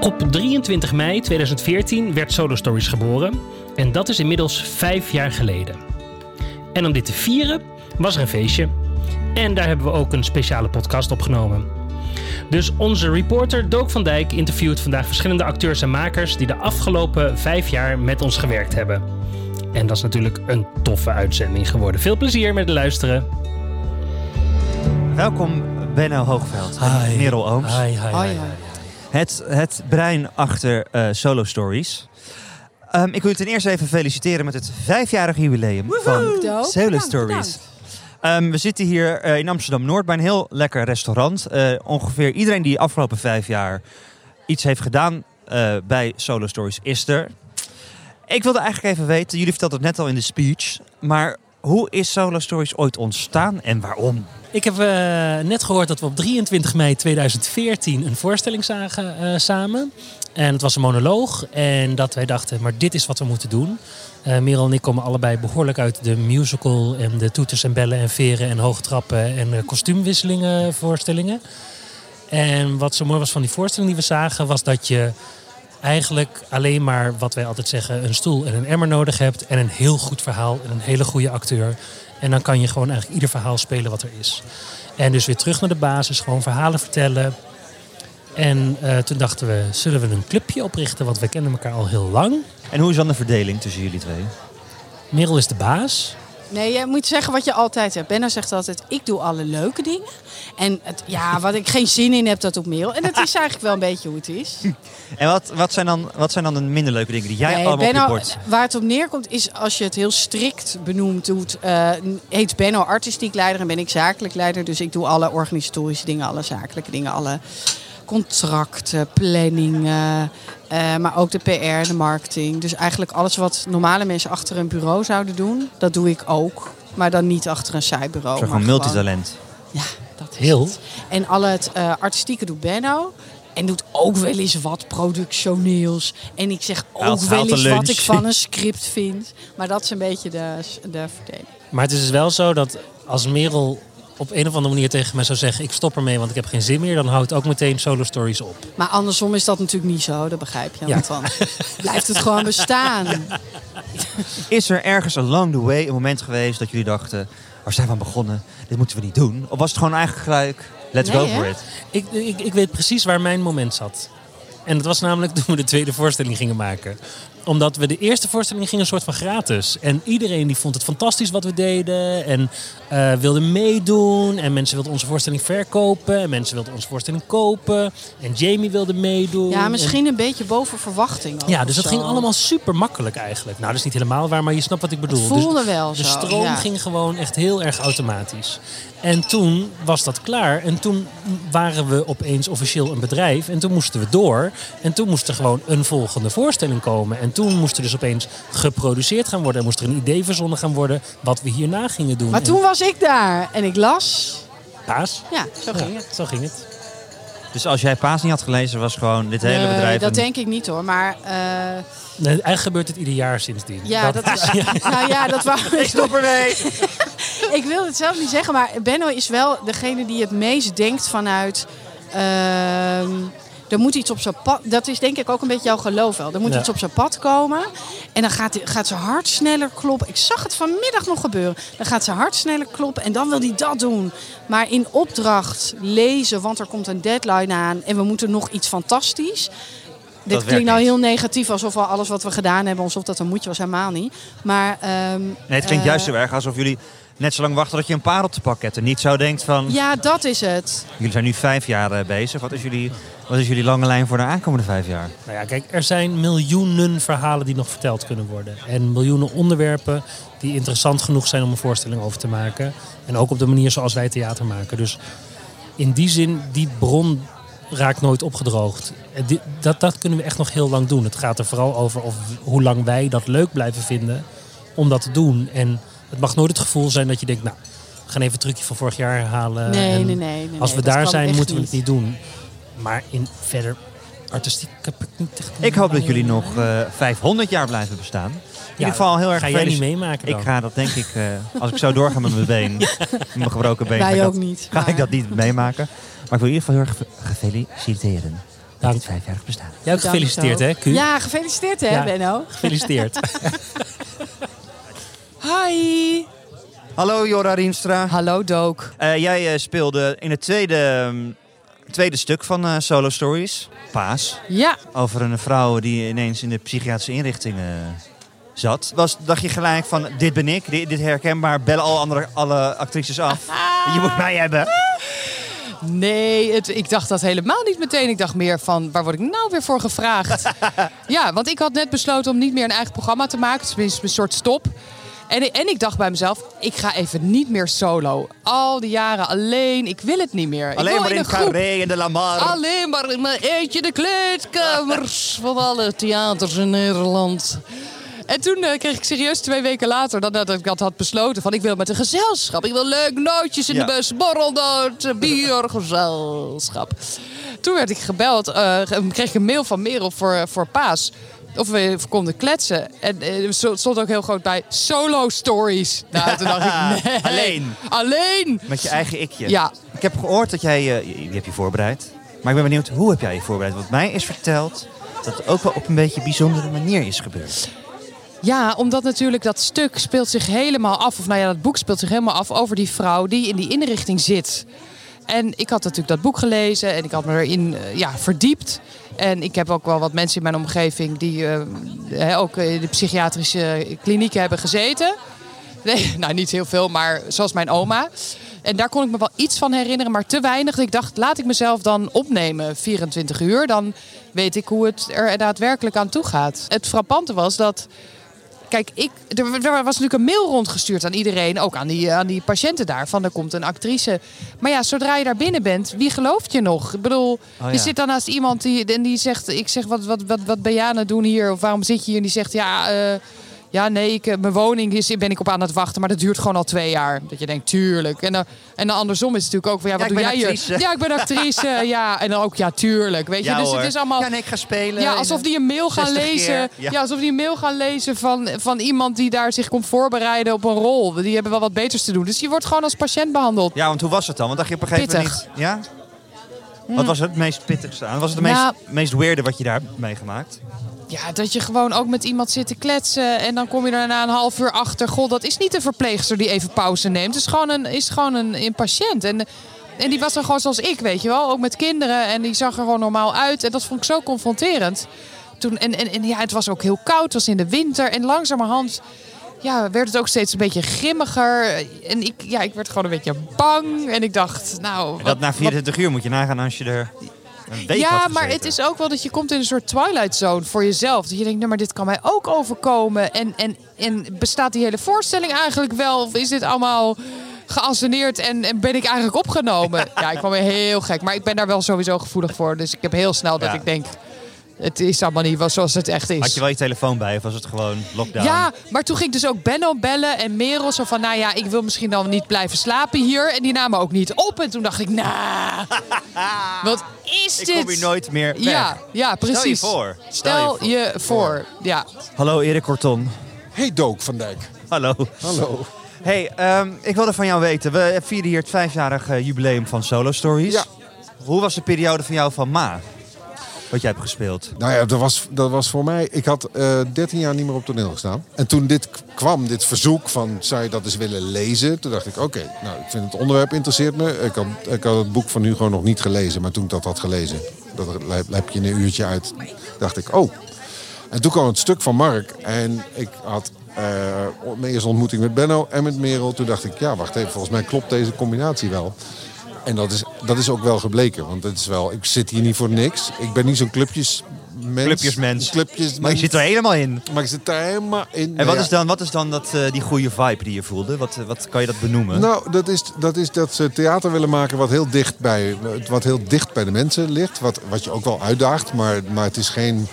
Op 23 mei 2014 werd Solo Stories geboren. En dat is inmiddels vijf jaar geleden. En om dit te vieren was er een feestje. En daar hebben we ook een speciale podcast opgenomen. Dus onze reporter Dook van Dijk interviewt vandaag verschillende acteurs en makers die de afgelopen vijf jaar met ons gewerkt hebben. En dat is natuurlijk een toffe uitzending geworden. Veel plezier met het luisteren. Welkom Benno Hoogveld en Merel Ooms. Hi, hi, hi, hi. Het, het brein achter eh, Solo Stories. Ehm, ik wil je ten eerste even feliciteren met het vijfjarige jubileum van Solo Stories. Ehm, we zitten hier eh, in Amsterdam-Noord bij een heel lekker restaurant. Eh, ongeveer iedereen die de afgelopen vijf jaar iets heeft gedaan bij Solo Stories is er. Ik wilde eigenlijk even weten, jullie vertelden het net al in de speech, maar hoe is Solo Stories ooit ontstaan en waarom? Ik heb eh, net gehoord dat we op 23 mei 2014 een voorstelling zagen eh, samen. En het was een monoloog. En dat wij dachten, maar dit is wat we moeten doen. Eh Merel en ik komen allebei behoorlijk uit de musical en de toeters en bellen en veren en hoge trappen en kostuumwisselingen voorstellingen. En wat zo mooi was van die voorstelling die we zagen, was dat je eigenlijk alleen maar, wat wij altijd zeggen, een stoel en een emmer nodig hebt. En een heel goed verhaal en een hele goede acteur. En dan kan je gewoon eigenlijk ieder verhaal spelen wat er is. En dus weer terug naar de basis, gewoon verhalen vertellen. En eh, toen dachten we, zullen we een clubje oprichten? Want we kennen elkaar al heel lang. En hoe is dan de verdeling tussen jullie twee? Merel is de baas. Nee, je moet zeggen wat je altijd hebt. Benna zegt altijd, ik doe alle leuke dingen. En het, ja, wat ik geen zin in heb, dat doet Merel. En dat is eigenlijk wel een beetje hoe het is. En wat, wat, zijn, dan, wat zijn dan de minder leuke dingen die jij Nee, allemaal Benno, op je bord... waar het op neerkomt is als je het heel strikt benoemd doet. eh, heet Benno artistiek leider en ben ik zakelijk leider. Dus ik doe alle organisatorische dingen, alle zakelijke dingen, alle contracten, planningen. Eh, maar ook de PR, de marketing. Dus eigenlijk alles wat normale mensen achter een bureau zouden doen, dat doe ik ook. Maar dan niet achter een zijbureau. Zo van multitalent. Ja, dat is Heel. het. En al het eh, artistieke doet Benno. En doet ook wel eens wat productioneels. En ik zeg ook Haalt- wel eens wat ik van een script vind. Maar dat is een beetje de, de verdeling. Maar het is dus wel zo dat als Merel op een of andere manier tegen mij zou zeggen... ik stop ermee, want ik heb geen zin meer... dan houdt ook meteen solo stories op. Maar andersom is dat natuurlijk niet zo, dat begrijp je. Ja. Want dan blijft het gewoon bestaan. Is er ergens along the way een moment geweest dat jullie dachten... waar zijn we aan begonnen? Dit moeten we niet doen. Of was het gewoon eigenlijk gelijk... Let's Nee, go hè? for it. Ik, ik, ik weet precies waar mijn moment zat. En dat was namelijk toen we de tweede voorstelling gingen maken. Omdat we de eerste voorstelling gingen een soort van gratis. En iedereen die vond het fantastisch wat we deden. En eh, wilde meedoen. En mensen wilden onze voorstelling verkopen. En mensen wilden onze voorstelling kopen. En Jamie wilde meedoen. Ja, En- misschien een beetje boven verwachting. ook ja, dus dat zo. ging allemaal super makkelijk eigenlijk. Nou, dat is niet helemaal waar, maar je snapt wat ik bedoel. Het Dus- voelde wel de zo. stroom ja. ging gewoon echt heel erg automatisch. En toen was dat klaar. En toen waren we opeens officieel een bedrijf. En toen moesten we door. En toen moest er gewoon een volgende voorstelling komen. En toen moest er dus opeens geproduceerd gaan worden. En moest er een idee verzonnen gaan worden wat we hierna gingen doen. Maar En toen was ik daar en ik las. Paas. Ja, zo ging Ja, het. Zo ging het. Dus als jij Paas niet had gelezen, was gewoon dit hele Nee, bedrijf... dat een- denk ik niet hoor. Maar eh, Nee, eigenlijk gebeurt het ieder jaar sindsdien. ja, dat is. Nou ja, dat wou ik. Stop ermee! Ik wil het zelf niet zeggen, maar Benno is wel degene die het meest denkt vanuit. ehm, er moet iets op zijn pad. Dat is denk ik ook een beetje jouw geloof wel. Er moet Ja. iets op zijn pad komen. En dan gaat, gaat zijn hart sneller kloppen. Ik zag het vanmiddag nog gebeuren. Dan gaat zijn hart sneller kloppen en dan wil hij dat doen. Maar in opdracht lezen, want er komt een deadline aan en we moeten nog iets fantastisch. Dit werkt klinkt nou heel negatief, alsof we alles wat we gedaan hebben, alsof dat een moedje was, helemaal niet. Maar, ehm, Nee, het klinkt eh, juist zo erg alsof jullie net zo lang wachten dat je een parel te pakken hebt. En niet zo denkt van, Ja, dat is het. jullie zijn nu vijf jaar eh, bezig. Wat is, jullie, wat is jullie lange lijn voor de aankomende vijf jaar? Nou ja, kijk, er zijn miljoenen verhalen die nog verteld kunnen worden. En miljoenen onderwerpen die interessant genoeg zijn om een voorstelling over te maken. En ook op de manier zoals wij theater maken. Dus in die zin, die bron raakt nooit opgedroogd. Dat, dat kunnen we echt nog heel lang doen. Het gaat er vooral over of, hoe lang wij dat leuk blijven vinden om dat te doen. En het mag nooit het gevoel zijn dat je denkt, nou, we gaan even een trucje van vorig jaar herhalen. Nee, En nee, nee. nee, Als we nee, dat daar zijn, moeten we het niet doen. Maar in verder artistiek heb ik niet echt... Ik hoop dat jullie nog eh 500 jaar blijven bestaan. In ieder geval heel erg Ga jij niet gefeliciteerd. meemaken dan? Ik ga dat denk ik, eh, als ik zo doorga met mijn been, met mijn gebroken been, ga, Wij ik ook dat, niet. ga ik dat niet meemaken. Maar ik wil in ieder geval heel erg ge- gefeliciteren. Dank. het vijfjarig bestaan. Jij ook gefeliciteerd, hè, Q? Ja, gefeliciteerd hè, Ja. Benno. Gefeliciteerd. Hi. Hallo Jora Rienstra. Hallo Dook. Eh, jij eh, speelde in het tweede, ehm, tweede stuk van eh, Solo Stories, Paas. Ja, Over een vrouw die ineens in de psychiatrische inrichting eh, zat. Was, dacht je gelijk van, dit ben ik, dit, dit herkenbaar, bellen al andere, alle actrices af. Je moet mij hebben. Nee, het, ik dacht dat helemaal niet meteen. Ik dacht meer van, waar word ik nou weer voor gevraagd? ja, want ik had net besloten om niet meer een eigen programma te maken. Tenminste, een soort stop. En, en ik dacht bij mezelf, ik ga even niet meer solo. Al die jaren alleen, ik wil het niet meer. Alleen maar in groep. Carré en de Lamar. Alleen maar in mijn eentje de kleedkamers van alle theaters in Nederland. En toen eh, kreeg ik serieus twee weken later, nadat ik dat had besloten, van ik wil met een gezelschap. Ik wil leuk nootjes in Ja. de bus, borrelnoot, eh, biergezelschap. Toen werd ik gebeld, eh, kreeg ik een mail van Merel voor, voor Paas. Of we konden kletsen. En eh, er stond ook heel groot bij solo stories. Nou, toen dacht ik, nee. Alleen. Alleen. Met je eigen ikje. Ja, Ik heb gehoord dat jij, eh, je, je hebt je voorbereid. Maar ik ben benieuwd, hoe heb jij je voorbereid? Want mij is verteld dat het ook wel op een beetje bijzondere manier is gebeurd. Ja, omdat natuurlijk dat stuk speelt zich helemaal af. Of nou ja, dat boek speelt zich helemaal af over die vrouw die in die inrichting zit. En ik had natuurlijk dat boek gelezen en ik had me erin eh, ja, verdiept. En ik heb ook wel wat mensen in mijn omgeving die eh, ook in de psychiatrische klinieken hebben gezeten. Nee, nou, niet heel veel, maar zoals mijn oma. En daar kon ik me wel iets van herinneren, maar te weinig. Ik dacht, laat ik mezelf dan opnemen 24 uur. Dan weet ik hoe het er daadwerkelijk aan toe gaat. Het frappante was dat Kijk, ik, er, er was natuurlijk een mail rondgestuurd aan iedereen, ook aan die, aan die patiënten daar, van er komt een actrice. Maar ja, zodra je daar binnen bent, wie gelooft je nog? Ik bedoel, Oh ja. je zit dan naast iemand die, en die zegt, ik zeg, wat, wat, wat, wat ben jij aan het doen hier? Of waarom zit je hier? En die zegt, ja, eh, ja nee, ik, eh, mijn woning is, ben ik op aan het wachten, maar dat duurt gewoon al twee jaar. Dat je denkt, tuurlijk. En dan, en dan andersom is het natuurlijk ook van, ja, wat Ja, doe jij actrice. hier? Ja, ik ben actrice, ja. En dan ook, ja, tuurlijk. Weet je, Ja, dus hoor. het is allemaal... Ja, nee, ik ga spelen. Ja, alsof die een mail gaan 60 lezen. Ja. ja. alsof die een mail gaan lezen van, van iemand die daar zich komt voorbereiden op een rol. Die hebben wel wat beters te doen. Dus je wordt gewoon als patiënt behandeld. Ja, want hoe was het dan? Want dacht je op een gegeven moment niet... Ja? Wat was het meest pittigste aan? Was het de meest, meest weirde wat je daar hebt meegemaakt? Ja, dat je gewoon ook met iemand zit te kletsen. En dan kom je er na een half uur achter. God, dat is niet een verpleegster die even pauze neemt. Het is gewoon een, is gewoon een, een patiënt. En, en die was dan gewoon zoals ik, weet je wel. Ook met kinderen. En die zag er gewoon normaal uit. En dat vond ik zo confronterend. Toen, en, en, en ja, het was ook heel koud. Het was in de winter. En langzamerhand ja, werd het ook steeds een beetje grimmiger. En ik, ja, ik werd gewoon een beetje bang. En ik dacht, nou... En wat- dat na wat 24 uur moet je nagaan als je er een week ja, maar het is ook wel dat je komt in een soort twilight zone voor jezelf. Dat je denkt, nou, maar dit kan mij ook overkomen. En, en, en bestaat die hele voorstelling eigenlijk wel? Of is dit allemaal geanceneerd en, en ben ik eigenlijk opgenomen? Ja, ik kwam weer heel gek. Maar ik ben daar wel sowieso gevoelig voor. Dus ik heb heel snel dat Ja. ik denk, het is allemaal niet wel zoals het echt is. Had je wel je telefoon bij of was het gewoon lockdown? Ja, maar toen ging ik dus ook Benno bellen en Merel zo van, nou ja, ik wil misschien dan niet blijven slapen hier. En die namen ook niet op. En toen dacht ik, nou, wat is Ik dit? kom hier nooit meer weg. Ja, ja, precies. Stel je voor. Stel je voor. Ja. Hallo Erik Korton. Hey Dook van Dijk. Hallo. Hallo. Hey, ehm, ik wilde van jou weten. We vieren hier het vijfjarige jubileum van Solo Stories. Ja. Hoe was de periode van jou van Ma? Wat jij hebt gespeeld. Nou ja, dat was, dat was voor mij... Ik had eh 13 jaar niet meer op toneel gestaan. En toen dit kwam, dit verzoek van... zou je dat eens willen lezen? Toen dacht ik, oké, nou, ik vind het onderwerp interesseert me. Ik had, ik had het boek van Hugo nog niet gelezen. Maar toen ik dat had gelezen, dat heb je een uurtje uit... dacht ik, oh. En toen kwam het stuk van Mark. En ik had eh, mijn eerste ontmoeting met Benno en met Merel. Toen dacht ik, ja, wacht even, volgens mij klopt deze combinatie wel. En dat is, dat is ook wel gebleken. Want het is wel, ik zit hier niet voor niks. Ik ben niet zo'n clubjes mens. Clubjesmens. Clubjes Maar je zit er helemaal in. Maar ik zit er helemaal in. En wat is dan, wat is dan dat, eh, die goede vibe die je voelde? Wat, eh, wat kan je dat benoemen? Nou, dat is, dat is dat ze theater willen maken wat heel dicht bij, wat heel dicht bij de mensen ligt. Wat, wat je ook wel uitdaagt, maar, maar het is geen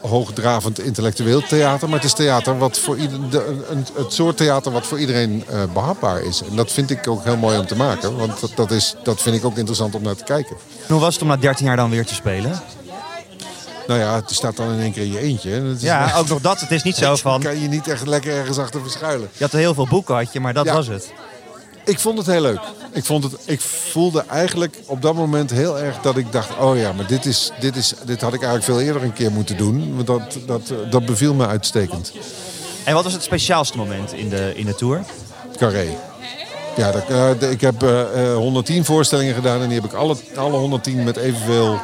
hoogdravend intellectueel theater. Maar het is theater wat voor ieder, de, een, het soort theater wat voor iedereen eh, behapbaar is. En dat vind ik ook heel mooi om te maken. Want dat, dat, is, dat vind ik ook interessant om naar te kijken. En Hoe was het om na 13 jaar dan weer te spelen? Nou ja, het staat dan in één keer in je eentje. Is Ja, ook nog dat. Het is niet zo van... kan je niet echt lekker ergens achter verschuilen. Je had er heel veel boeken, had je, maar dat Ja. was het. Ik vond het heel leuk. Ik, vond het, ik voelde eigenlijk op dat moment heel erg dat ik dacht... oh ja, maar dit, is, dit, is, dit had ik eigenlijk veel eerder een keer moeten doen. Want dat, dat, dat beviel me uitstekend. En wat was het speciaalste moment in de, in de tour? Carré. Ja, dat, eh, ik heb eh, eh, 110 voorstellingen gedaan en die heb ik alle, alle 110 met evenveel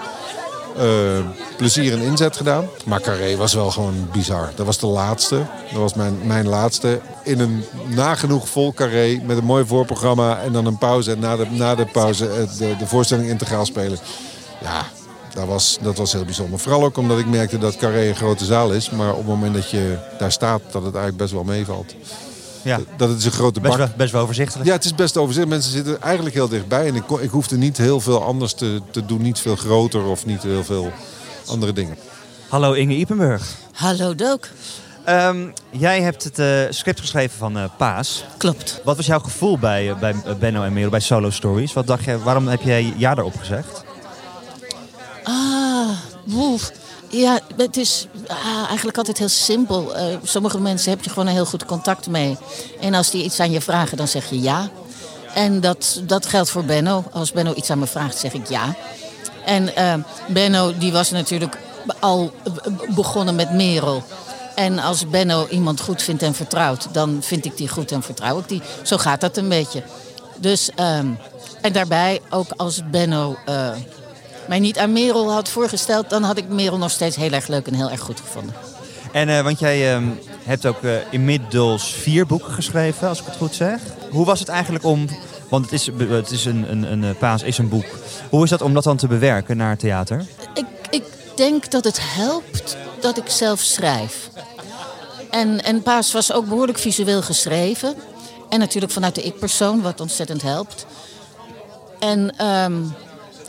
eh, plezier en inzet gedaan. Maar Carré was wel gewoon bizar. Dat was de laatste. Dat was mijn, mijn laatste. In een nagenoeg vol Carré met een mooi voorprogramma en dan een pauze. En na de, na de pauze eh, de, de voorstelling integraal spelen. Ja, dat was, dat was heel bijzonder. Vooral ook omdat ik merkte dat Carré een grote zaal is. Maar op het moment dat je daar staat, dat het eigenlijk best wel meevalt. Ja, Dat het is een grote best bak wel, best wel overzichtelijk. ja, het is best overzichtelijk. Mensen zitten eigenlijk heel dichtbij. En ik, ik hoefde niet heel veel anders te, te doen. Niet veel groter of niet heel veel andere dingen. Hallo Inge Ipenburg. Hallo Dook. Ehm, jij hebt het eh, script geschreven van eh, Paas. Klopt. Wat was jouw gevoel bij, eh, bij Benno en Merel bij Solo Stories? Wat dacht je, waarom heb jij ja erop gezegd? Ah, woef. Ja, het is ah, eigenlijk altijd heel simpel. Sommige mensen heb je gewoon een heel goed contact mee. En als die iets aan je vragen, dan zeg je ja. En dat, dat geldt voor Benno. Als Benno iets aan me vraagt, zeg ik ja. En Benno, die was natuurlijk al begonnen met Merel. En als Benno iemand goed vindt en vertrouwt, dan vind ik die goed en vertrouw ik die. Zo gaat dat een beetje. Dus, ehm, en daarbij, ook als Benno eh, mij niet aan Merel had voorgesteld, dan had ik Merel nog steeds heel erg leuk en heel erg goed gevonden. En eh, want jij ehm, hebt ook eh, inmiddels vier boeken geschreven, als ik het goed zeg. Hoe was het eigenlijk om, want het is, het is een, een, een Paas is een boek. Hoe is dat om dat dan te bewerken naar theater? Ik, ik denk dat het helpt dat ik zelf schrijf. En, en Paas was ook behoorlijk visueel geschreven. En natuurlijk vanuit de ik-persoon, wat ontzettend helpt. En, ehm,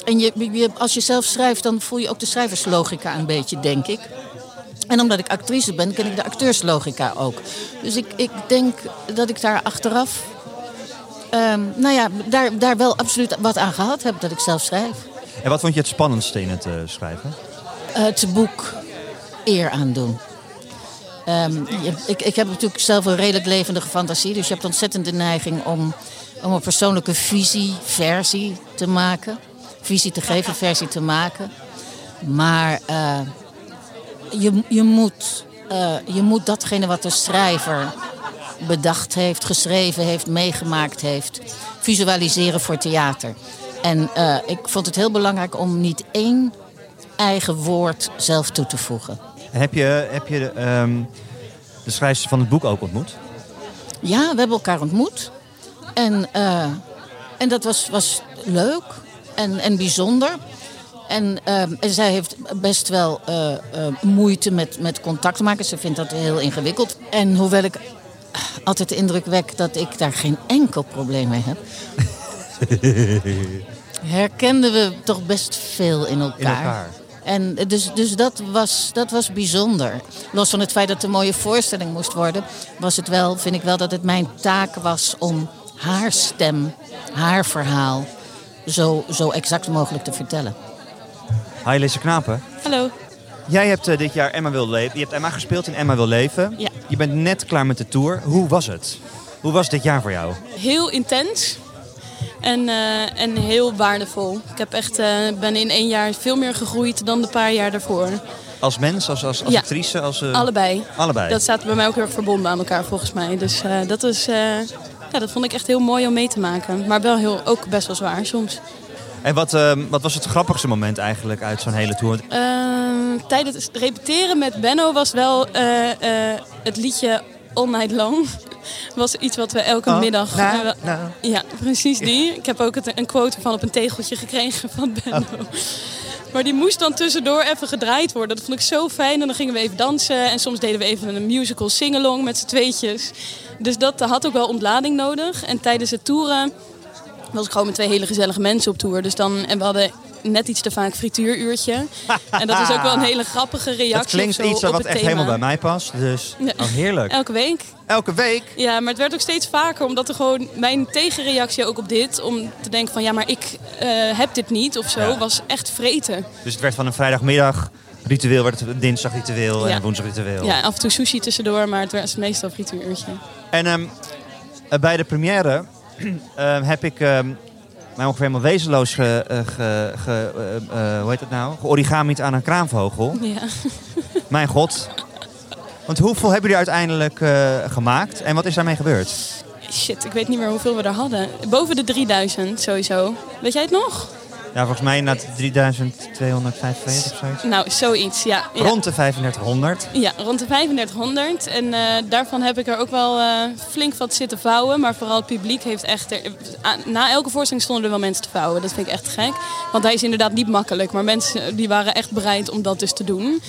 en je, je- als je zelf schrijft, dan voel je ook de schrijverslogica een beetje, denk ik. En omdat ik actrice ben, ken ik de acteurslogica ook. Dus ik, ik denk dat ik daar achteraf... ehm, nou ja, daar, daar wel absoluut wat aan gehad heb, dat ik zelf schrijf. En wat vond je het spannendste in het eh, schrijven? het boek eer aandoen. Ehm, je- ik, ik heb natuurlijk zelf een redelijk levendige fantasie. Dus je hebt ontzettend de neiging om, om een persoonlijke visie, versie te maken. Visie te geven, versie te maken. Maar eh, je, je, moet, eh, je moet datgene wat de schrijver bedacht heeft, geschreven heeft, meegemaakt heeft, visualiseren voor theater. En eh, ik vond het heel belangrijk om niet één eigen woord zelf toe te voegen. Heb je, heb je de, ehm, de schrijfster van het boek ook ontmoet? Ja, we hebben elkaar ontmoet. En, eh, en dat was, was leuk en, en bijzonder. En, eh, en zij heeft best wel eh, eh, moeite met, met contact maken. Ze vindt dat heel ingewikkeld. En hoewel ik altijd de indruk wek dat ik daar geen enkel probleem mee heb... herkenden we toch best veel in elkaar. In elkaar. En dus, dus dat, was, dat was bijzonder. Los van het feit dat het een mooie voorstelling moest worden, was het wel, vind ik wel dat het mijn taak was om haar stem, haar verhaal, zo, zo exact mogelijk te vertellen. Hi Lisse Knapen. Hallo. Jij hebt eh, dit jaar Emma wil leven. Je hebt Emma gespeeld in Emma wil leven. Ja. Je bent net klaar met de tour. Hoe was het? Hoe was dit jaar voor jou? Heel intens. En, eh, en heel waardevol. Ik heb echt, eh, ben in één jaar veel meer gegroeid dan de paar jaar daarvoor. Als mens, als, als, als Ja. actrice, als... eh, Allebei. Allebei. Dat staat bij mij ook heel erg verbonden aan elkaar volgens mij. Dus dat, is, ja, dat vond ik echt heel mooi om mee te maken. Maar wel heel, ook best wel zwaar soms. En wat, ehm, wat was het grappigste moment eigenlijk uit zo'n hele tour? Ehm, tijdens het repeteren met Benno was wel het liedje All Night Long. was iets wat we elke Oh, middag... nou, eh, nou. Ja, precies die. Ik heb ook het, een quote van op een tegeltje gekregen van Benno. Maar die moest dan tussendoor even gedraaid worden. Dat vond ik zo fijn. En dan gingen we even dansen. En soms deden we even een musical sing-along met z'n tweetjes. Dus dat had ook wel ontlading nodig. En tijdens het toeren was ik gewoon met twee hele gezellige mensen op tour. Dus dan, en we hadden net iets te vaak frituuruurtje. En dat is ook wel een hele grappige reactie. Dat klinkt iets wat het echt thema. helemaal bij mij past. Dus Ja. oh, heerlijk. Elke week. Elke week. Ja, maar het werd ook steeds vaker, omdat er gewoon mijn tegenreactie ook op dit, om te denken van ja, maar ik eh, heb dit niet of zo, Ja. was echt vreten. Dus het werd van een vrijdagmiddag ritueel, werd het dinsdag ritueel en Ja. woensdag ritueel. Ja, af en toe sushi tussendoor, maar het was meestal frituuruurtje. En ehm, eh, bij de première ehm, heb ik ehm, mij ongeveer helemaal wezenloos ge, eh, ge, ge- eh, eh, hoe heet het nou? georigami'd aan een kraanvogel. Ja. Mijn god. Want hoeveel hebben jullie uiteindelijk gemaakt en wat is daarmee gebeurd? Shit, ik weet niet meer hoeveel we er hadden. Boven de 3000 sowieso. Weet jij het nog? Ja, volgens mij na 3245 of zoiets. Nou, zoiets, ja. Rond de 3500. Ja, rond de 3500. En eh, daarvan heb ik er ook wel eh, flink wat zitten vouwen. Maar vooral het publiek heeft echt... Er, aan- na elke voorstelling stonden er wel mensen te vouwen. Dat vind ik echt gek. Want hij is inderdaad niet makkelijk. Maar mensen die waren echt bereid om dat dus te doen.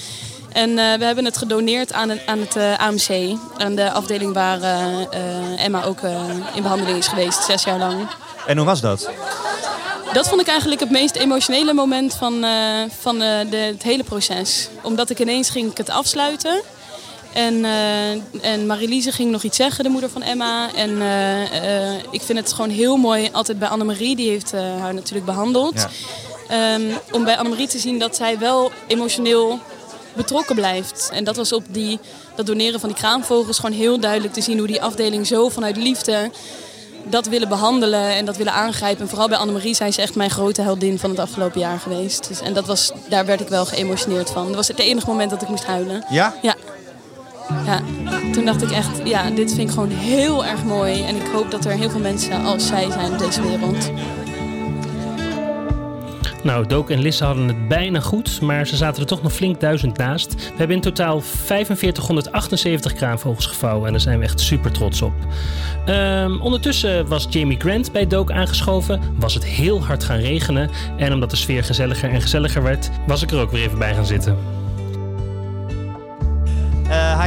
En eh, we hebben het gedoneerd aan het, aan het eh, AMC. Aan de afdeling waar eh, eh, Emma ook eh, in behandeling is geweest. Zes jaar lang. En hoe was dat? Dat vond ik eigenlijk het meest emotionele moment van, eh, van eh, de, het hele proces. Omdat ik ineens ging ik het afsluiten. En, eh en Marilise ging nog iets zeggen, de moeder van Emma. En ik vind het gewoon heel mooi, altijd bij Annemarie, die heeft haar natuurlijk behandeld. Ehm, om bij Annemarie te zien dat zij wel emotioneel betrokken blijft. En dat was op die, dat doneren van die kraanvogels gewoon heel duidelijk te zien hoe die afdeling zo vanuit liefde dat willen behandelen en dat willen aangrijpen. En vooral bij Annemarie zijn ze echt mijn grote heldin van het afgelopen jaar geweest. Dus, en dat was, daar werd ik wel geëmotioneerd van. Dat was het enige moment dat ik moest huilen. Ja? Ja. Ja, toen dacht ik echt, ja, dit vind ik gewoon heel erg mooi. En ik hoop dat er heel veel mensen als zij zijn op deze wereld. Nou, Dook en Lisse hadden het bijna goed, maar ze zaten er toch nog flink duizend naast. We hebben in totaal 4578 kraanvogels gevouwen en daar zijn we echt super trots op. Ehm, ondertussen was Jamie Grant bij Dook aangeschoven, was het heel hard gaan regenen en omdat de sfeer gezelliger en gezelliger werd, was ik er ook weer even bij gaan zitten.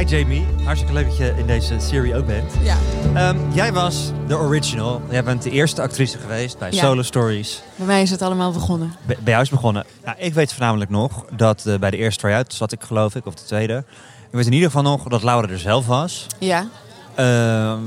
Hi Jamie, hartstikke leuk dat je in deze serie ook bent. Ja. Ehm, jij was de original. Jij bent de eerste actrice geweest bij Ja. Solo Stories. Bij mij is het allemaal begonnen. Bij bij jou is het begonnen. Nou, ik weet voornamelijk nog dat eh, bij de eerste try-out zat ik geloof ik, of de tweede. Ik weet in ieder geval nog dat Laura er zelf was. Ja. Ehm,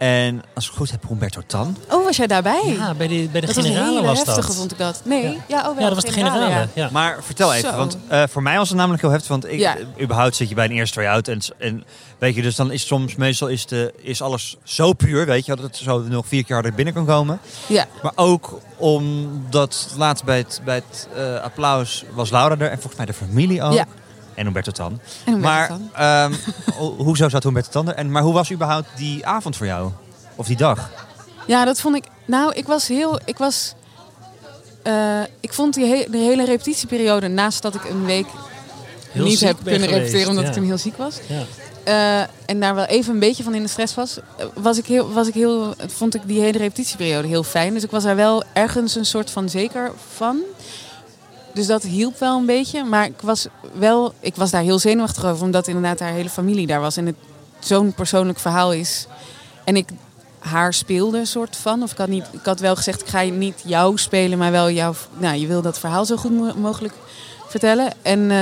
en als ik het goed heb, Humberto Tan. Oh, was jij daarbij? Ja, bij de, bij de dat was generale was heftige, dat. vond ik dat. Nee, ja, Ja. oh, wel, Ja, dat was de generale. ja. Ja. Maar vertel even, Zo. want eh, voor mij was het namelijk heel heftig. Want ik, Ja. überhaupt zit je bij een eerste try-out. En, en weet je, dus dan is soms, meestal is, de, is alles zo puur, weet je, dat het zo nog vier keer harder binnen kan komen. Ja. Maar ook omdat laatst bij het, bij het eh, applaus was Laura er en volgens mij de familie ook. En Humberto Tan. En hoe maar het ehm, ho- hoezo zat Humberto Tan er? En, maar hoe was überhaupt die avond voor jou? Of die dag? Ja, dat vond ik. Nou, ik was heel. Ik was. eh, ik vond die he- de hele repetitieperiode, naast dat ik een week Heel niet heb kunnen geweest, repeteren omdat ja. ik toen heel ziek was. Ja. eh, en daar wel even een beetje van in de stress was, was ik heel, was ik heel, vond ik die hele repetitieperiode heel fijn. Dus ik was daar wel ergens een soort van zeker van. Dus dat hielp wel een beetje. Maar ik was wel, ik was daar heel zenuwachtig over, omdat inderdaad haar hele familie daar was. En het zo'n persoonlijk verhaal is. En ik haar speelde, soort van. Of ik had, niet, ik had wel gezegd, ik ga je niet jou spelen, maar wel jou. Nou, je wil dat verhaal zo goed mo- mogelijk vertellen. En, eh,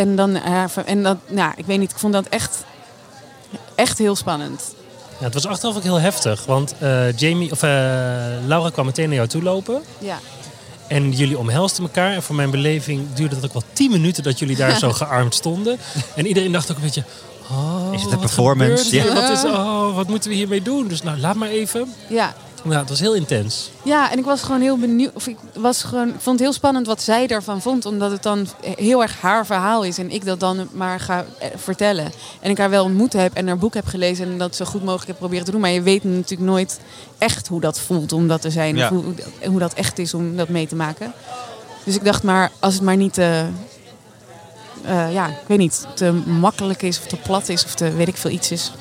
en dan haar. En dat, nou, ik weet niet, ik vond dat echt, echt heel spannend. Ja, het was achteraf ook heel heftig, want eh, Jamie, of, eh, Laura kwam meteen naar jou toe lopen. Ja. En jullie omhelsten elkaar. En voor mijn beleving duurde het ook wel 10 minuten dat jullie daar zo gearmd stonden. En iedereen dacht ook een beetje... Oh, Is het een wat performance? Ja. Wat, is, oh, wat moeten we hiermee doen? Dus nou, laat maar even. Ja. Nou, het was heel intens. Ja, en ik was gewoon heel benieuwd. Of ik, was gewoon, ik vond het heel spannend wat zij daarvan vond. Omdat het dan heel erg haar verhaal is. En ik dat dan maar ga eh, vertellen. En ik haar wel ontmoet heb en haar boek heb gelezen. En dat zo goed mogelijk heb proberen te doen. Maar je weet natuurlijk nooit echt hoe dat voelt om dat te zijn. Ja. Of hoe, hoe dat echt is om dat mee te maken. Dus ik dacht maar, als het maar niet... eh, eh, ja, ik weet niet, te makkelijk is of te plat is of te weet ik veel iets is.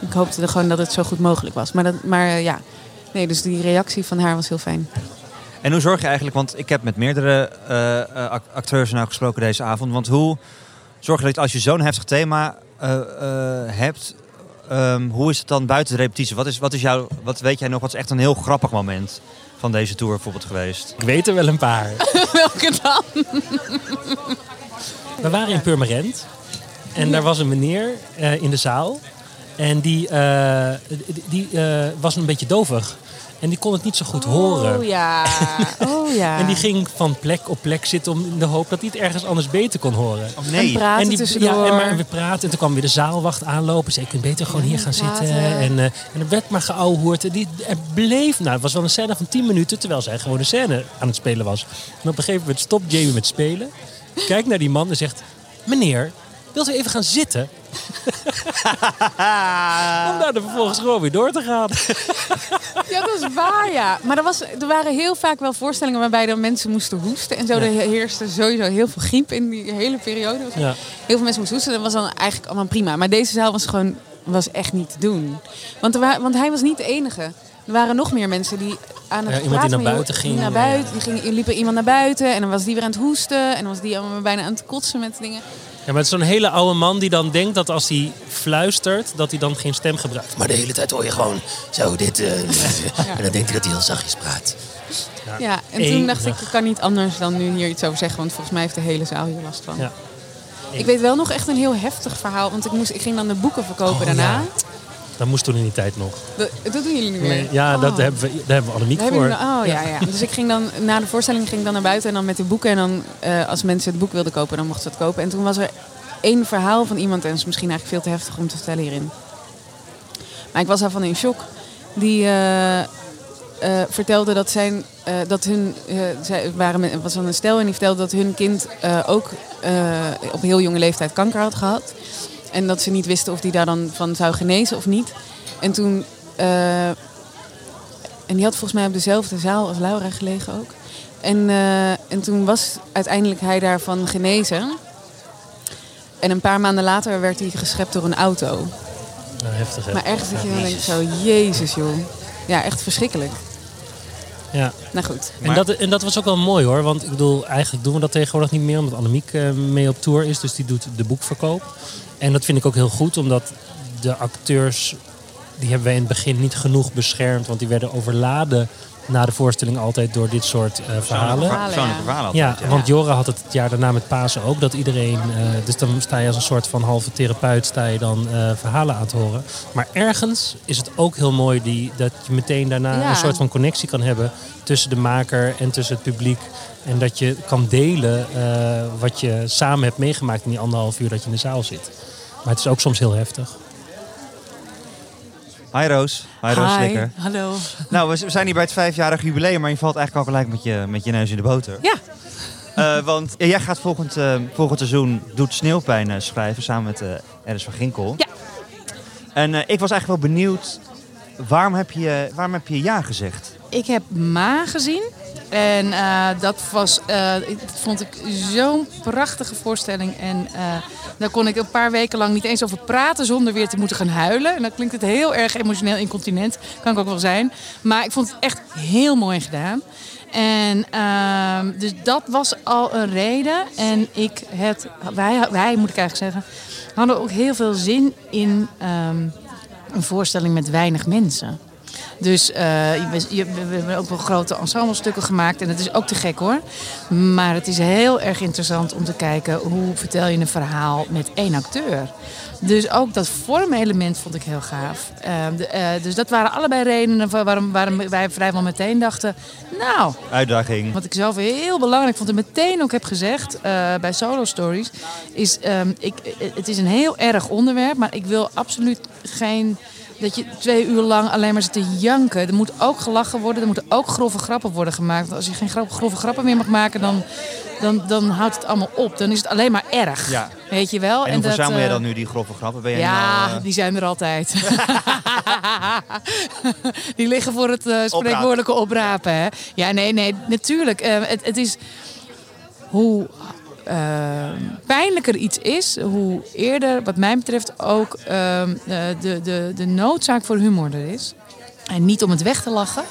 Ik hoopte er gewoon dat het zo goed mogelijk was. Maar, dat, maar eh, ja, nee, dus die reactie van haar was heel fijn. En hoe zorg je eigenlijk, want ik heb met meerdere act- acteurs nou gesproken deze avond. Want hoe zorg je dat als je zo'n heftig thema eh, eh, hebt, ehm, hoe is het dan buiten de repetitie? Wat, is, wat, is jouw, wat weet jij nog, wat is echt een heel grappig moment van deze tour bijvoorbeeld geweest? Ik weet er wel een paar. Welke dan? We waren in Purmerend. En daar was een meneer eh, in de zaal. En die, eh, die, eh, was een beetje dovig. En die kon het niet zo goed horen. Oh ja. Oh ja. En die ging van plek op plek zitten om in de hoop dat hij het ergens anders beter kon horen. Oh En nee. praten en die, tussendoor. ja, en maar we praten. En toen kwam weer de zaalwacht aanlopen. Zei, je kunt beter gewoon hier gaan praten. zitten. En, eh, en er werd maar geouwehoerd. En die, er bleef, nou, het was wel een scène van 10 minuten. Terwijl zij gewoon een scène aan het spelen was. En op een gegeven moment stopt Jamie met spelen. Kijkt naar die man en zegt... Meneer, wilt u even gaan zitten? Om daar dan vervolgens gewoon weer door te gaan. Ja, dat is waar, ja. Maar er, was, er waren heel vaak wel voorstellingen waarbij de mensen moesten hoesten. En zo Ja. er heerste sowieso heel veel griep in die hele periode. Ja. Heel veel mensen moesten hoesten. Dat was dan eigenlijk allemaal prima. Maar deze zaal was gewoon was echt niet te doen. Want, er wa- want hij was niet de enige. Er waren nog meer mensen die aan het Ja, iemand die praten naar waren. buiten ging, Die naar buiten. Die ging, liep er iemand naar buiten. En dan was die weer aan het hoesten. En dan was die allemaal bijna aan het kotsen met dingen. Ja, maar het is zo'n hele oude man die dan denkt dat als hij fluistert, dat hij dan geen stem gebruikt. Maar de hele tijd hoor je gewoon zo dit. eh, En dan denkt hij dat hij heel zachtjes praat. Ja, en Eén- toen dacht ik, ik kan niet anders dan nu hier iets over zeggen. Want volgens mij heeft de hele zaal hier last van. Ja. Ik weet wel nog echt een heel heftig verhaal. Want ik, moest, ik ging dan de boeken verkopen Oh, daarna. Dat moest toen in die tijd nog. Dat, dat doen jullie niet meer? Nee, ja, Oh. dat hebben we, daar hebben we Annemiek voor. oh ja, ja. Dus ik ging dan na de voorstelling ging ik dan naar buiten en dan met de boeken. En dan eh, als mensen het boek wilden kopen, dan mochten ze het kopen. En toen was er één verhaal van iemand, en dat is misschien eigenlijk veel te heftig om te vertellen hierin. Maar ik was daarvan in shock. Die eh, eh, vertelde dat zijn, dat hun, zij waren met, was dan een stel en die vertelde dat hun kind ook op heel jonge leeftijd kanker had gehad. En dat ze niet wisten of die daar dan van zou genezen of niet. En toen eh, en die had volgens mij op dezelfde zaal als Laura gelegen ook. En, eh, en toen was uiteindelijk hij daarvan genezen. En een paar maanden later werd hij geschept door een auto. Ja, heftig, hè? Maar ergens dat je dan denkt zo, jezus joh. Ja, echt verschrikkelijk. Ja. Nou goed. En, dat, en dat was ook wel mooi hoor. Want ik bedoel, eigenlijk doen we dat tegenwoordig niet meer. Omdat Annemiek eh, mee op tour is. Dus die doet de boekverkoop. En dat vind ik ook heel goed. Omdat de acteurs, die hebben wij in het begin niet genoeg beschermd. Want die werden overladen na de voorstelling altijd door dit soort eh, verhalen. Persoonlijke verhalen Ja, altijd, want Jora had het het jaar daarna met Pasen ook. Dat iedereen, eh, dus dan sta je als een soort van halve therapeut sta je dan eh, verhalen aan te horen. Maar ergens is het ook heel mooi die, dat je meteen daarna Ja. een soort van connectie kan hebben tussen de maker en tussen het publiek. En dat je kan delen eh, wat je samen hebt meegemaakt in die anderhalf uur dat je in de zaal zit. Maar het is ook soms heel heftig. Hi Roos. Hi Roos Slikker. hallo. Nou, we zijn hier bij het vijfjarig jubileum, maar je valt eigenlijk al gelijk met je, met je neus in de boter. Ja. Eh, want ja, jij gaat volgend, eh, volgend seizoen Doet Sneeuwpijn eh, schrijven samen met eh Ernst van Ginkel. Ja. En eh, ik was eigenlijk wel benieuwd, waarom heb je, waarom heb je ja gezegd? Ik heb Ma gezien. En eh, dat was, eh, vond ik zo'n prachtige voorstelling. En eh, daar kon ik een paar weken lang niet eens over praten zonder weer te moeten gaan huilen. En dan klinkt het heel erg emotioneel incontinent. Kan ik ook wel zijn. Maar ik vond het echt heel mooi gedaan. En ehm, dus dat was al een reden. En ik het, wij, wij moet ik eigenlijk zeggen, hadden ook heel veel zin in ehm, een voorstelling met weinig mensen. Dus eh, je- we, hebben ook wel grote ensemblestukken gemaakt. En dat is ook te gek hoor. Maar het is heel erg interessant om te kijken hoe vertel je een verhaal met één acteur. Dus ook dat vormelement vond ik heel gaaf. Eh, de, eh, dus dat waren allebei redenen waarom, waarom wij vrijwel meteen dachten... Nou, Uitdaging. wat ik zelf heel belangrijk vond en meteen ook heb gezegd eh, bij Solo Stories, is ehm, ik, het is een heel erg onderwerp, maar ik wil absoluut geen dat je twee uur lang alleen maar zit te janken. Er moet ook gelachen worden, er moeten ook grove grappen worden gemaakt. Want als je geen grove, grove grappen meer mag maken, dan, dan, dan houdt het allemaal op. Dan is het alleen maar erg. Ja. Weet je wel? En hoe verzamel jij eh, dan nu die grove grappen? Ben ja, eh, die zijn er altijd. die liggen voor het eh, spreekwoordelijke oprapen. Hè? Ja, nee, nee, natuurlijk. Het, het is hoe eh, pijnlijker iets is, hoe eerder, wat mij betreft, ook ehm, eh, de, de, de noodzaak voor humor er is. En niet om het weg te lachen.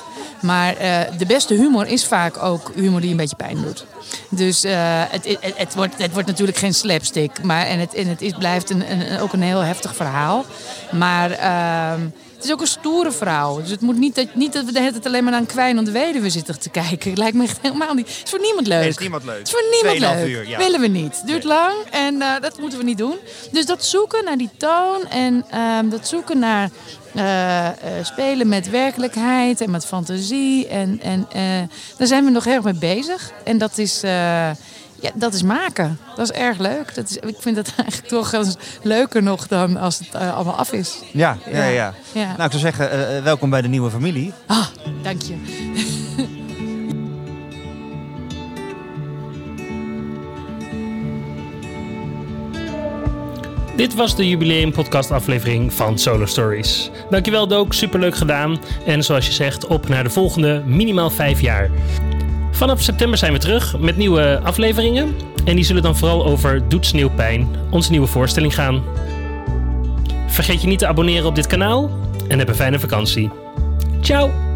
Maar eh, de beste humor is vaak ook humor die een beetje pijn doet. Dus het, het, het, wordt, het wordt natuurlijk geen slapstick. Maar, en het, en het is, blijft een, een, ook een heel heftig verhaal. Maar ehm, Het is ook een stoere vrouw. Dus het moet niet dat, niet dat we de hele tijd alleen maar naar een kwijnende weduwe zitten te kijken. Het lijkt me echt helemaal niet. Het is voor niemand leuk. Nee, is niemand leuk. Het is voor niemand leuk. uur, ja. Willen we niet. Het duurt lang en eh, dat moeten we niet doen. Dus dat zoeken naar die toon en ehm, dat zoeken naar eh, eh, spelen met werkelijkheid en met fantasie. En, en daar zijn we nog erg mee bezig. En dat is, ja, dat is maken. Dat is erg leuk. Dat is, ik vind dat eigenlijk toch leuker nog dan als het eh, allemaal af is. Ja, ja, ja. Ja. Ja. Nou, ik zou zeggen, eh, eh, welkom bij de nieuwe familie. Ah, dank je. Dit was de jubileum podcast aflevering van Solo Stories. Dankjewel Dook, superleuk gedaan. En zoals je zegt, op naar de volgende minimaal vijf jaar. Vanaf september zijn we terug met nieuwe afleveringen. En die zullen dan vooral over Doet Sneeuwpijn, onze nieuwe voorstelling gaan. Vergeet je niet te abonneren op dit kanaal en heb een fijne vakantie. Ciao!